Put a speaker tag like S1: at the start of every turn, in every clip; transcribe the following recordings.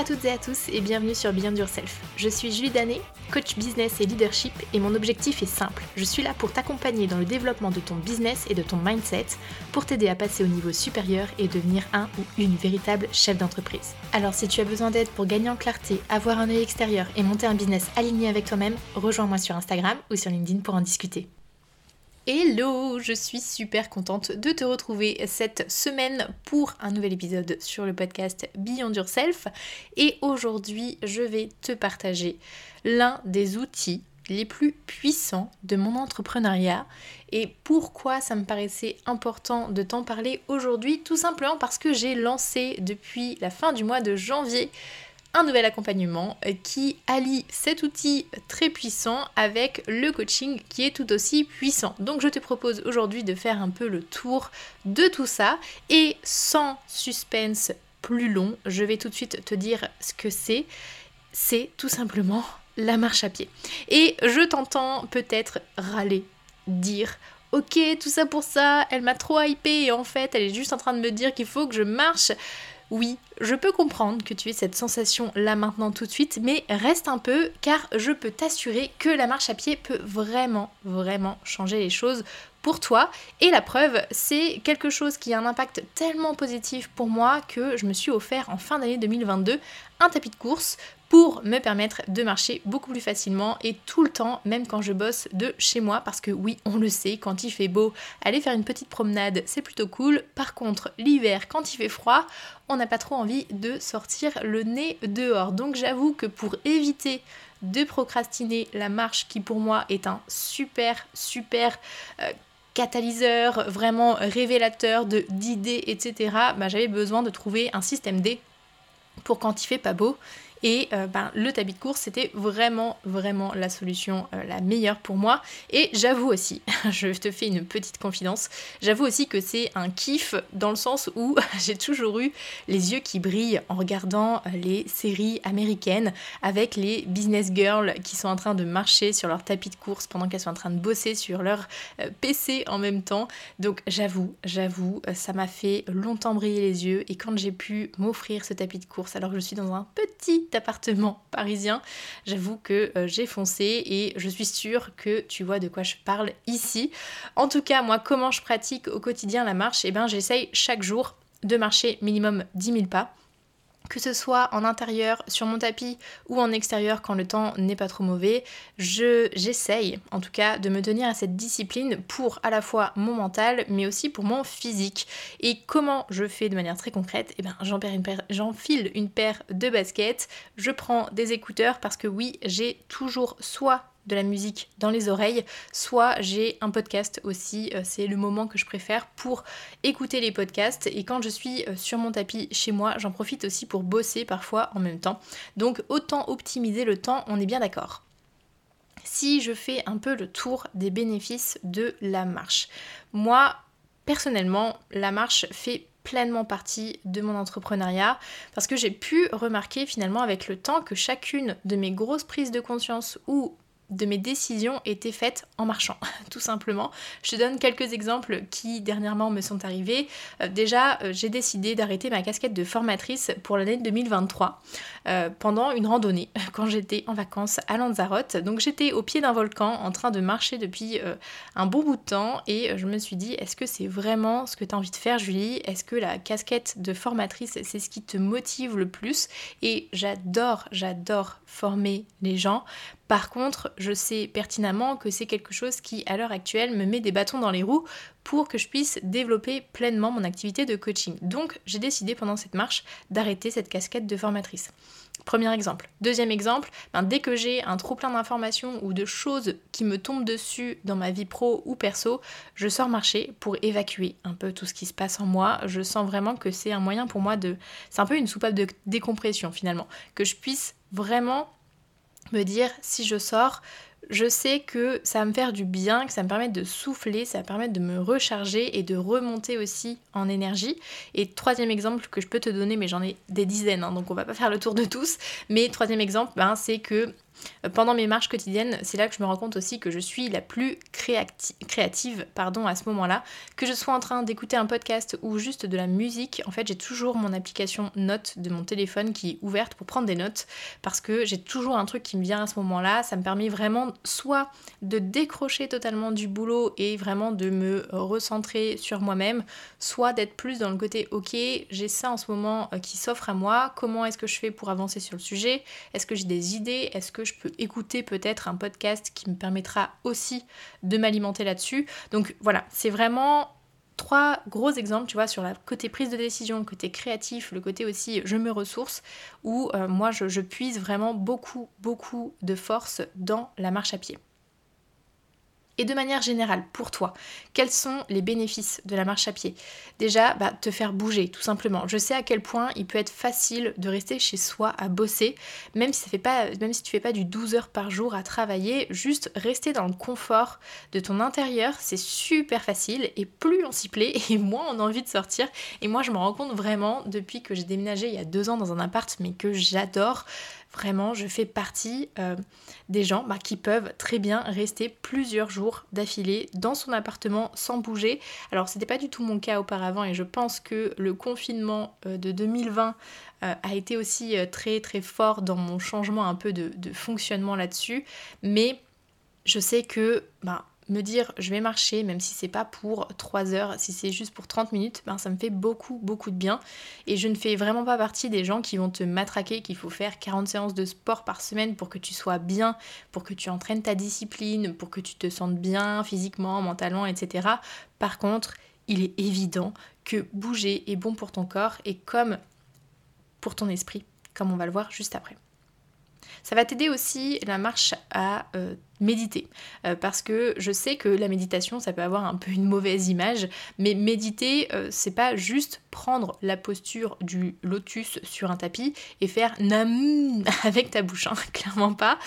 S1: à toutes et à tous et bienvenue sur Beyond Yourself. Je suis Julie Danet, coach business et leadership et mon objectif est simple. Je suis là pour t'accompagner dans le développement de ton business et de ton mindset pour t'aider à passer au niveau supérieur et devenir un ou une véritable chef d'entreprise. Alors si tu as besoin d'aide pour gagner en clarté, avoir un œil extérieur et monter un business aligné avec toi-même, rejoins-moi sur Instagram ou sur LinkedIn pour en discuter. Hello, je suis super contente de te retrouver cette semaine pour un nouvel épisode sur le podcast Beyond Yourself. Et aujourd'hui je vais te partager l'un des outils les plus puissants de mon entrepreneuriat. Et pourquoi ça me paraissait important de t'en parler aujourd'hui? Tout simplement parce que j'ai lancé depuis la fin du mois de janvier un nouvel accompagnement euh, qui allie cet outil très puissant avec le coaching qui est tout aussi puissant. Donc je te propose aujourd'hui de faire un peu le tour de tout ça et sans suspense plus long, je vais tout de suite te dire ce que c'est. C'est tout simplement la marche à pied. Et je t'entends peut-être râler, dire Ok, tout ça pour ça, elle m'a trop hypé et en fait elle est juste en train de me dire qu'il faut que je marche oui, je peux comprendre que tu aies cette sensation là maintenant tout de suite, mais reste un peu car je peux t'assurer que la marche à pied peut vraiment, vraiment changer les choses pour toi. Et la preuve, c'est quelque chose qui a un impact tellement positif pour moi que je me suis offert en fin d'année 2022 un tapis de course pour me permettre de marcher beaucoup plus facilement et tout le temps, même quand je bosse de chez moi, parce que oui, on le sait, quand il fait beau, aller faire une petite promenade, c'est plutôt cool. Par contre, l'hiver, quand il fait froid, on n'a pas trop envie de sortir le nez dehors. Donc j'avoue que pour éviter de procrastiner la marche, qui pour moi est un super, super... Euh, catalyseur, vraiment révélateur d'idées, etc., bah, j'avais besoin de trouver un système D pour quand il fait pas beau et euh, ben, le tapis de course, c'était vraiment, vraiment la solution euh, la meilleure pour moi. Et j'avoue aussi, je te fais une petite confidence, j'avoue aussi que c'est un kiff dans le sens où j'ai toujours eu les yeux qui brillent en regardant euh, les séries américaines avec les business girls qui sont en train de marcher sur leur tapis de course pendant qu'elles sont en train de bosser sur leur PC en même temps. Donc j'avoue, j'avoue, ça m'a fait longtemps briller les yeux et quand j'ai pu m'offrir ce tapis de course alors que je suis dans un petit appartement parisien, j'avoue que euh, j'ai foncé et je suis sûre que tu vois de quoi je parle ici. En tout cas, moi, comment je pratique au quotidien la marche? Eh bien, j'essaye chaque jour de marcher minimum 10 000 pas que ce soit en intérieur, sur mon tapis ou en extérieur quand le temps n'est pas trop mauvais, je j'essaye en tout cas de me tenir à cette discipline pour à la fois mon mental mais aussi pour mon physique. Et comment je fais de manière très concrète? Eh bien j'enfile une paire de baskets, je prends des écouteurs parce que oui j'ai toujours soit de la musique dans les oreilles, soit j'ai un podcast aussi, euh, c'est le moment que je préfère pour écouter les podcasts et quand je suis euh, sur mon tapis chez moi, j'en profite aussi pour bosser parfois en même temps. Donc autant optimiser le temps, on est bien d'accord. Si je fais un peu le tour des bénéfices de la marche. Moi, personnellement, la marche fait pleinement partie de mon entrepreneuriat parce que j'ai pu remarquer finalement avec le temps que chacune de mes grosses prises de conscience ou de mes décisions étaient faites en marchant, tout simplement. Je te donne quelques exemples qui dernièrement me sont arrivés. Euh, déjà, euh, j'ai décidé d'arrêter ma casquette de formatrice pour l'année 2023 euh, pendant une randonnée quand j'étais en vacances à Lanzarote. Donc j'étais au pied d'un volcan en train de marcher depuis un bon bout de temps et je me suis dit est-ce que c'est vraiment ce que tu as envie de faire Julie? Est-ce que la casquette de formatrice c'est ce qui te motive le plus? Et j'adore, j'adore former les gens par contre, je sais pertinemment que c'est quelque chose qui, à l'heure actuelle, me met des bâtons dans les roues pour que je puisse développer pleinement mon activité de coaching. Donc, j'ai décidé pendant cette marche d'arrêter cette casquette de formatrice. Premier exemple. Deuxième exemple, ben, dès que j'ai un trop plein d'informations ou de choses qui me tombent dessus dans ma vie pro ou perso, je sors marcher pour évacuer un peu tout ce qui se passe en moi. Je sens vraiment que c'est un moyen pour moi de... C'est un peu une soupape de décompression finalement. Que je puisse vraiment me dire si je sors, je sais que ça va me faire du bien, que ça me permet de souffler, ça va me permettre de me recharger et de remonter aussi en énergie. Et troisième exemple que je peux te donner, mais j'en ai des dizaines, hein, donc on va pas faire le tour de tous, mais troisième exemple, ben, c'est que pendant mes marches quotidiennes, c'est là que je me rends compte aussi que je suis la plus créative pardon, à ce moment-là. Que je sois en train d'écouter un podcast ou juste de la musique, en fait j'ai toujours mon application notes de mon téléphone qui est ouverte pour prendre des notes parce que j'ai toujours un truc qui me vient à ce moment-là. Ça me permet vraiment soit de décrocher totalement du boulot et vraiment de me recentrer sur moi-même, soit d'être plus dans le côté ok, j'ai ça en ce moment euh, qui s'offre à moi, comment est-ce que je fais pour avancer sur le sujet, est-ce que j'ai des idées, est-ce que peux écouter peut-être un podcast qui me permettra aussi de m'alimenter là-dessus. Donc voilà, c'est vraiment trois gros exemples, tu vois, sur la côté prise de décision, le côté créatif, le côté aussi je me ressource, où euh, moi je, je puise vraiment beaucoup, beaucoup de force dans la marche à pied. Et de manière générale, pour toi, quels sont les bénéfices de la marche à pied? Déjà, bah, te faire bouger, tout simplement. Je sais à quel point il peut être facile de rester chez soi à bosser, même si, ça fait pas, même si tu fais pas du 12 heures par jour à travailler, juste rester dans le confort de ton intérieur, c'est super facile. Et plus on s'y plaît, et moins on a envie de sortir. Et moi, je me rends compte vraiment, depuis que j'ai déménagé il y a deux ans dans un appart, mais que j'adore, Vraiment, je fais partie euh, des gens bah, qui peuvent très bien rester plusieurs jours d'affilée dans son appartement sans bouger. Alors, ce n'était pas du tout mon cas auparavant et je pense que le confinement euh, de 2020 euh, a été aussi très très fort dans mon changement un peu de, de fonctionnement là-dessus. Mais je sais que bah, me dire je vais marcher, même si c'est pas pour 3 heures, si c'est juste pour 30 minutes, ben ça me fait beaucoup, beaucoup de bien. Et je ne fais vraiment pas partie des gens qui vont te matraquer qu'il faut faire 40 séances de sport par semaine pour que tu sois bien, pour que tu entraînes ta discipline, pour que tu te sentes bien physiquement, mentalement, etc. Par contre, il est évident que bouger est bon pour ton corps et comme pour ton esprit, comme on va le voir juste après. Ça va t'aider aussi la marche à euh, méditer. Euh, parce que je sais que la méditation, ça peut avoir un peu une mauvaise image, mais méditer, euh, c'est pas juste prendre la posture du lotus sur un tapis et faire nam avec ta bouche, hein, clairement pas.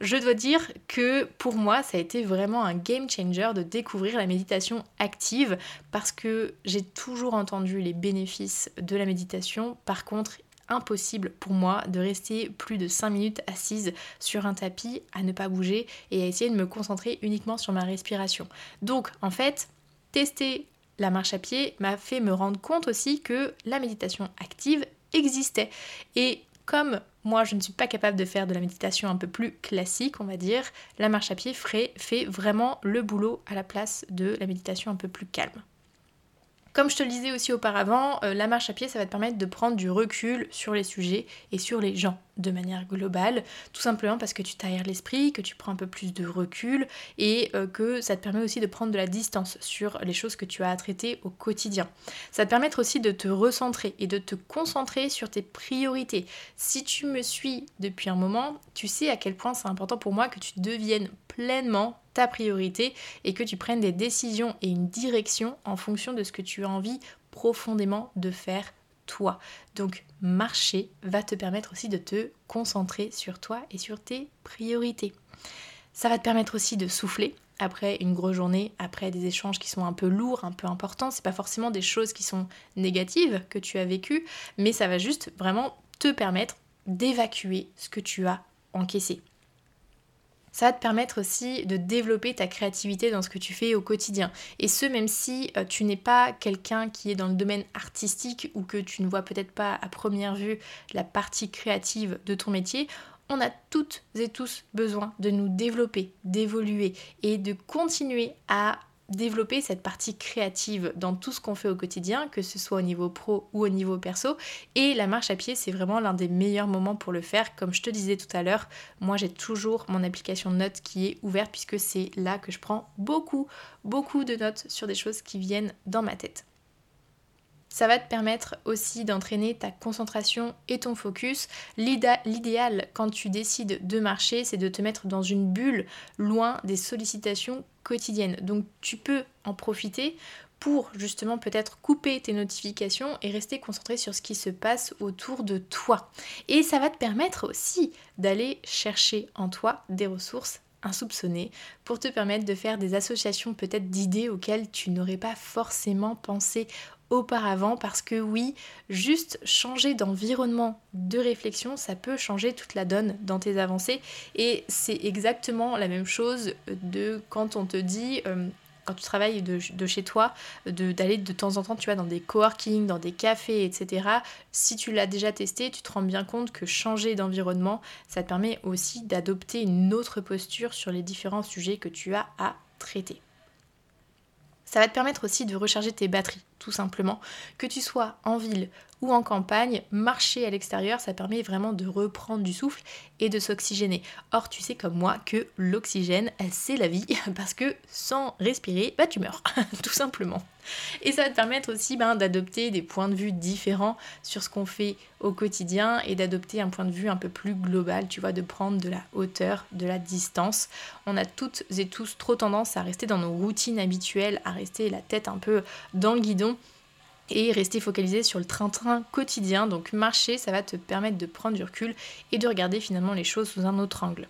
S1: Je dois dire que pour moi, ça a été vraiment un game changer de découvrir la méditation active parce que j'ai toujours entendu les bénéfices de la méditation. Par contre, impossible pour moi de rester plus de 5 minutes assise sur un tapis à ne pas bouger et à essayer de me concentrer uniquement sur ma respiration. Donc en fait, tester la marche à pied m'a fait me rendre compte aussi que la méditation active existait. Et comme moi je ne suis pas capable de faire de la méditation un peu plus classique, on va dire, la marche à pied fait vraiment le boulot à la place de la méditation un peu plus calme. Comme je te le disais aussi auparavant, euh, la marche à pied, ça va te permettre de prendre du recul sur les sujets et sur les gens de manière globale, tout simplement parce que tu t'aères l'esprit, que tu prends un peu plus de recul et euh, que ça te permet aussi de prendre de la distance sur les choses que tu as à traiter au quotidien. Ça va te permettre aussi de te recentrer et de te concentrer sur tes priorités. Si tu me suis depuis un moment, tu sais à quel point c'est important pour moi que tu deviennes pleinement ta priorité et que tu prennes des décisions et une direction en fonction de ce que tu as envie profondément de faire toi. Donc marcher va te permettre aussi de te concentrer sur toi et sur tes priorités. Ça va te permettre aussi de souffler après une grosse journée, après des échanges qui sont un peu lourds, un peu importants. C'est pas forcément des choses qui sont négatives que tu as vécues, mais ça va juste vraiment te permettre d'évacuer ce que tu as encaissé. Ça va te permettre aussi de développer ta créativité dans ce que tu fais au quotidien. Et ce, même si euh, tu n'es pas quelqu'un qui est dans le domaine artistique ou que tu ne vois peut-être pas à première vue la partie créative de ton métier, on a toutes et tous besoin de nous développer, d'évoluer et de continuer à développer cette partie créative dans tout ce qu'on fait au quotidien, que ce soit au niveau pro ou au niveau perso. Et la marche à pied, c'est vraiment l'un des meilleurs moments pour le faire. Comme je te disais tout à l'heure, moi j'ai toujours mon application de notes qui est ouverte puisque c'est là que je prends beaucoup, beaucoup de notes sur des choses qui viennent dans ma tête. Ça va te permettre aussi d'entraîner ta concentration et ton focus. L'idéal quand tu décides de marcher, c'est de te mettre dans une bulle loin des sollicitations quotidiennes. Donc tu peux en profiter pour justement peut-être couper tes notifications et rester concentré sur ce qui se passe autour de toi. Et ça va te permettre aussi d'aller chercher en toi des ressources insoupçonnées pour te permettre de faire des associations peut-être d'idées auxquelles tu n'aurais pas forcément pensé auparavant parce que oui, juste changer d'environnement de réflexion, ça peut changer toute la donne dans tes avancées et c'est exactement la même chose de quand on te dit euh, quand tu travailles de, chez toi, d'aller de, temps en temps, tu vois, dans des coworking, dans des cafés, etc. Si tu l'as déjà testé, tu te rends bien compte que changer d'environnement, ça te permet aussi d'adopter une autre posture sur les différents sujets que tu as à traiter. Ça va te permettre aussi de recharger tes batteries, tout simplement. Que tu sois en ville ou en campagne, marcher à l'extérieur, ça permet vraiment de reprendre du souffle et de s'oxygéner. Or, tu sais comme moi que l'oxygène, c'est la vie, parce que sans respirer, bah tu meurs, tout simplement. Et ça va te permettre aussi ben, d'adopter des points de vue différents sur ce qu'on fait au quotidien et d'adopter un point de vue un peu plus global, tu vois, de prendre de la hauteur, de la distance. On a toutes et tous trop tendance à rester dans nos routines habituelles, à rester la tête un peu dans le guidon et rester focalisé sur le train-train quotidien. Donc marcher, ça va te permettre de prendre du recul et de regarder finalement les choses sous un autre angle.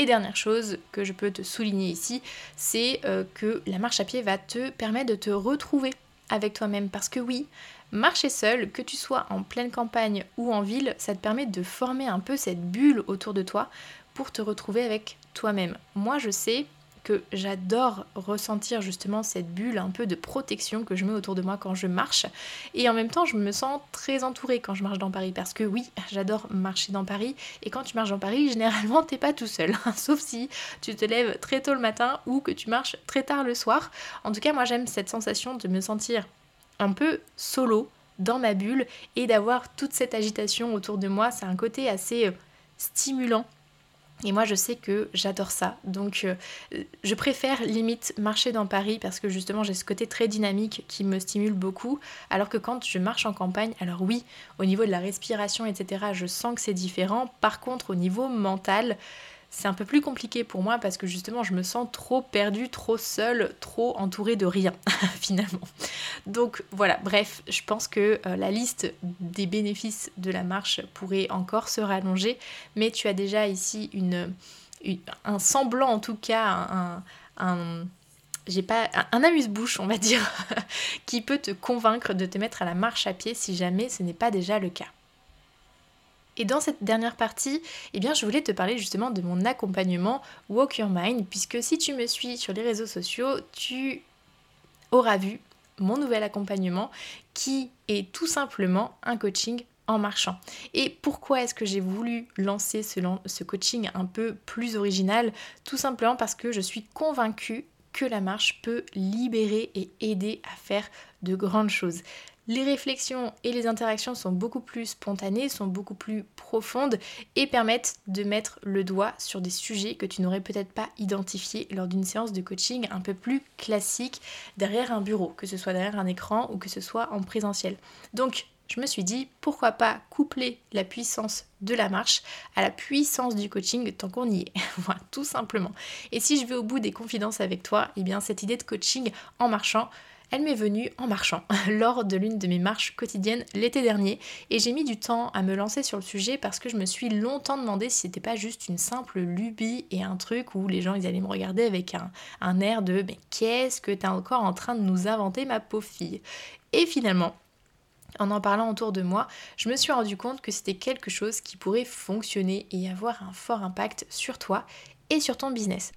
S1: Et dernière chose que je peux te souligner ici, c'est euh, que la marche à pied va te permettre de te retrouver avec toi-même. Parce que oui, marcher seul, que tu sois en pleine campagne ou en ville, ça te permet de former un peu cette bulle autour de toi pour te retrouver avec toi-même. Moi, je sais que j'adore ressentir justement cette bulle un peu de protection que je mets autour de moi quand je marche. Et en même temps, je me sens très entourée quand je marche dans Paris parce que oui, j'adore marcher dans Paris. Et quand tu marches dans Paris, généralement, t'es pas tout seul. Sauf si tu te lèves très tôt le matin ou que tu marches très tard le soir. En tout cas, moi, j'aime cette sensation de me sentir un peu solo dans ma bulle et d'avoir toute cette agitation autour de moi. C'est un côté assez euh, stimulant et moi, je sais que j'adore ça. Donc, euh, je préfère limite marcher dans Paris parce que justement, j'ai ce côté très dynamique qui me stimule beaucoup. Alors que quand je marche en campagne, alors oui, au niveau de la respiration, etc., je sens que c'est différent. Par contre, au niveau mental, c'est un peu plus compliqué pour moi parce que justement je me sens trop perdue, trop seule, trop entourée de rien finalement. Donc voilà, bref, je pense que euh, la liste des bénéfices de la marche pourrait encore se rallonger, mais tu as déjà ici une, un semblant en tout cas, un, un j'ai pas un amuse-bouche, on va dire, qui peut te convaincre de te mettre à la marche à pied si jamais ce n'est pas déjà le cas. Et dans cette dernière partie, eh bien, je voulais te parler justement de mon accompagnement Walk Your Mind, puisque si tu me suis sur les réseaux sociaux, tu auras vu mon nouvel accompagnement qui est tout simplement un coaching en marchant. Et pourquoi est-ce que j'ai voulu lancer ce, ce coaching un peu plus original? Tout simplement parce que je suis convaincue que la marche peut libérer et aider à faire de grandes choses. Les réflexions et les interactions sont beaucoup plus spontanées, sont beaucoup plus profondes et permettent de mettre le doigt sur des sujets que tu n'aurais peut-être pas identifiés lors d'une séance de coaching un peu plus classique derrière un bureau, que ce soit derrière un écran ou que ce soit en présentiel. Donc, je me suis dit pourquoi pas coupler la puissance de la marche à la puissance du coaching tant qu'on y est. voilà, tout simplement. Et si je vais au bout des confidences avec toi, eh bien cette idée de coaching en marchant, elle m'est venue en marchant lors de l'une de mes marches quotidiennes l'été dernier et j'ai mis du temps à me lancer sur le sujet parce que je me suis longtemps demandé si c'était pas juste une simple lubie et un truc où les gens ils allaient me regarder avec un, un air de mais qu'est-ce que t'es encore en train de nous inventer ma pauvre fille? Et finalement, en en parlant autour de moi, je me suis rendu compte que c'était quelque chose qui pourrait fonctionner et avoir un fort impact sur toi et sur ton business.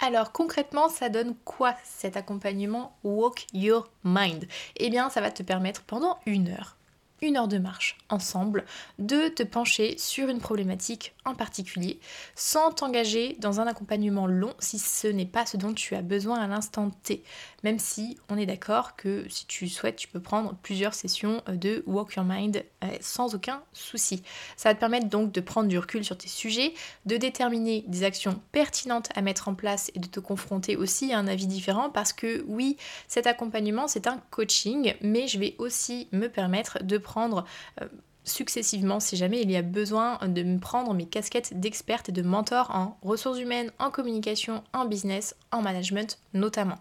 S1: Alors concrètement, ça donne quoi cet accompagnement Walk Your Mind? Eh bien, ça va te permettre pendant une heure une heure de marche ensemble, de te pencher sur une problématique en particulier, sans t'engager dans un accompagnement long si ce n'est pas ce dont tu as besoin à l'instant T. Même si on est d'accord que si tu souhaites, tu peux prendre plusieurs sessions euh, de Walk Your Mind sans aucun souci. Ça va te permettre donc de prendre du recul sur tes sujets, de déterminer des actions pertinentes à mettre en place et de te confronter aussi à un avis différent parce que oui, cet accompagnement c'est un coaching, mais je vais aussi me permettre de prendre euh, successivement si jamais il y a besoin de me prendre mes casquettes d'experte et de mentor en ressources humaines, en communication, en business, en management notamment.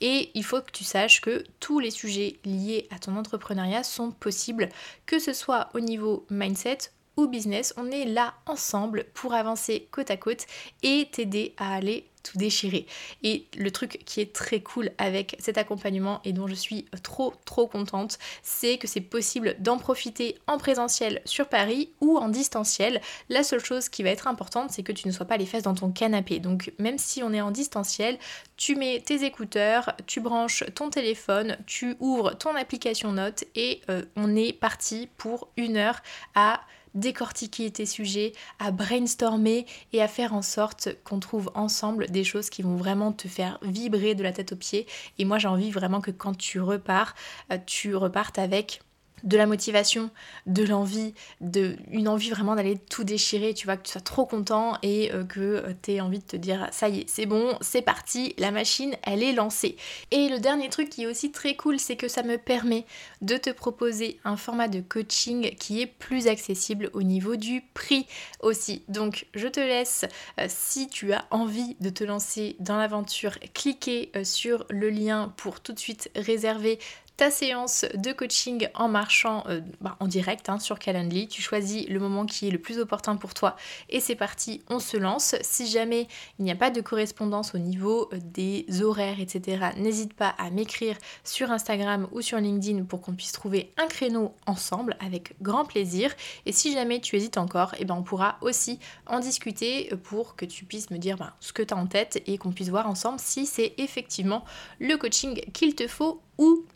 S1: Et il faut que tu saches que tous les sujets liés à ton entrepreneuriat sont possibles, que ce soit au niveau mindset ou business, on est là ensemble pour avancer côte à côte et t'aider à aller tout déchirer. Et le truc qui est très cool avec cet accompagnement et dont je suis trop trop contente, c'est que c'est possible d'en profiter en présentiel sur Paris ou en distanciel. La seule chose qui va être importante, c'est que tu ne sois pas les fesses dans ton canapé. Donc même si on est en distanciel, tu mets tes écouteurs, tu branches ton téléphone, tu ouvres ton application notes et euh, on est parti pour une heure à décortiquer tes sujets, à brainstormer et à faire en sorte qu'on trouve ensemble des choses qui vont vraiment te faire vibrer de la tête aux pieds. Et moi j'ai envie vraiment que quand tu repars, euh, tu repartes avec de la motivation, de l'envie, de une envie vraiment d'aller tout déchirer, tu vois, que tu sois trop content et euh, que euh, tu aies envie de te dire ça y est, c'est bon, c'est parti, la machine, elle est lancée. Et le dernier truc qui est aussi très cool, c'est que ça me permet de te proposer un format de coaching qui est plus accessible au niveau du prix aussi. Donc, je te laisse euh, si tu as envie de te lancer dans l'aventure, cliquer sur le lien pour tout de suite réserver ta séance de coaching en marchant euh, bah, en direct hein, sur Calendly. Tu choisis le moment qui est le plus opportun pour toi et c'est parti, on se lance. Si jamais il n'y a pas de correspondance au niveau euh, des horaires, etc., n'hésite pas à m'écrire sur Instagram ou sur LinkedIn pour qu'on puisse trouver un créneau ensemble avec grand plaisir. Et si jamais tu hésites encore, eh ben on pourra aussi en discuter pour que tu puisses me dire ben, ce que tu as en tête et qu'on puisse voir ensemble si c'est effectivement le coaching qu'il te faut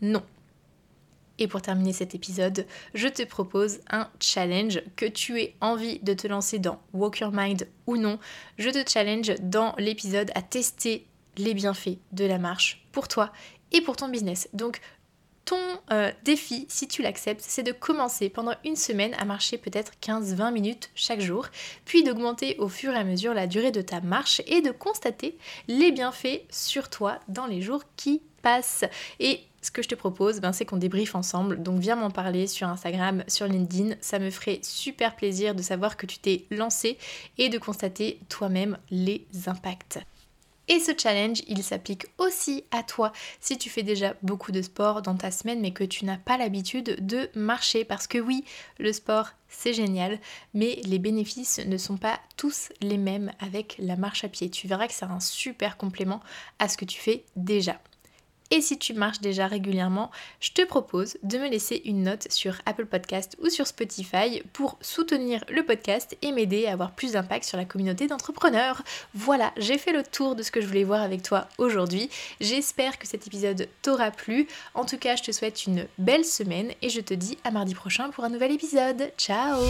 S1: non. Et pour terminer cet épisode, je te propose un challenge que tu aies envie de te lancer dans Walk Your Mind ou non. Je te challenge dans l'épisode à tester les bienfaits de la marche pour toi et pour ton business. Donc ton euh, défi, si tu l'acceptes, c'est de commencer pendant une semaine à marcher peut-être 15-20 minutes chaque jour, puis d'augmenter au fur et à mesure la durée de ta marche et de constater les bienfaits sur toi dans les jours qui Et ce que je te propose, ben, c'est qu'on débriefe ensemble. Donc viens m'en parler sur Instagram, sur LinkedIn. Ça me ferait super plaisir de savoir que tu t'es lancé et de constater toi-même les impacts. Et ce challenge, il s'applique aussi à toi si tu fais déjà beaucoup de sport dans ta semaine mais que tu n'as pas l'habitude de marcher. Parce que oui, le sport, c'est génial, mais les bénéfices ne sont pas tous les mêmes avec la marche à pied. Tu verras que c'est un super complément à ce que tu fais déjà. Et si tu marches déjà régulièrement, je te propose de me laisser une note sur Apple Podcast ou sur Spotify pour soutenir le podcast et m'aider à avoir plus d'impact sur la communauté d'entrepreneurs. Voilà, j'ai fait le tour de ce que je voulais voir avec toi aujourd'hui. J'espère que cet épisode t'aura plu. En tout cas, je te souhaite une belle semaine et je te dis à mardi prochain pour un nouvel épisode. Ciao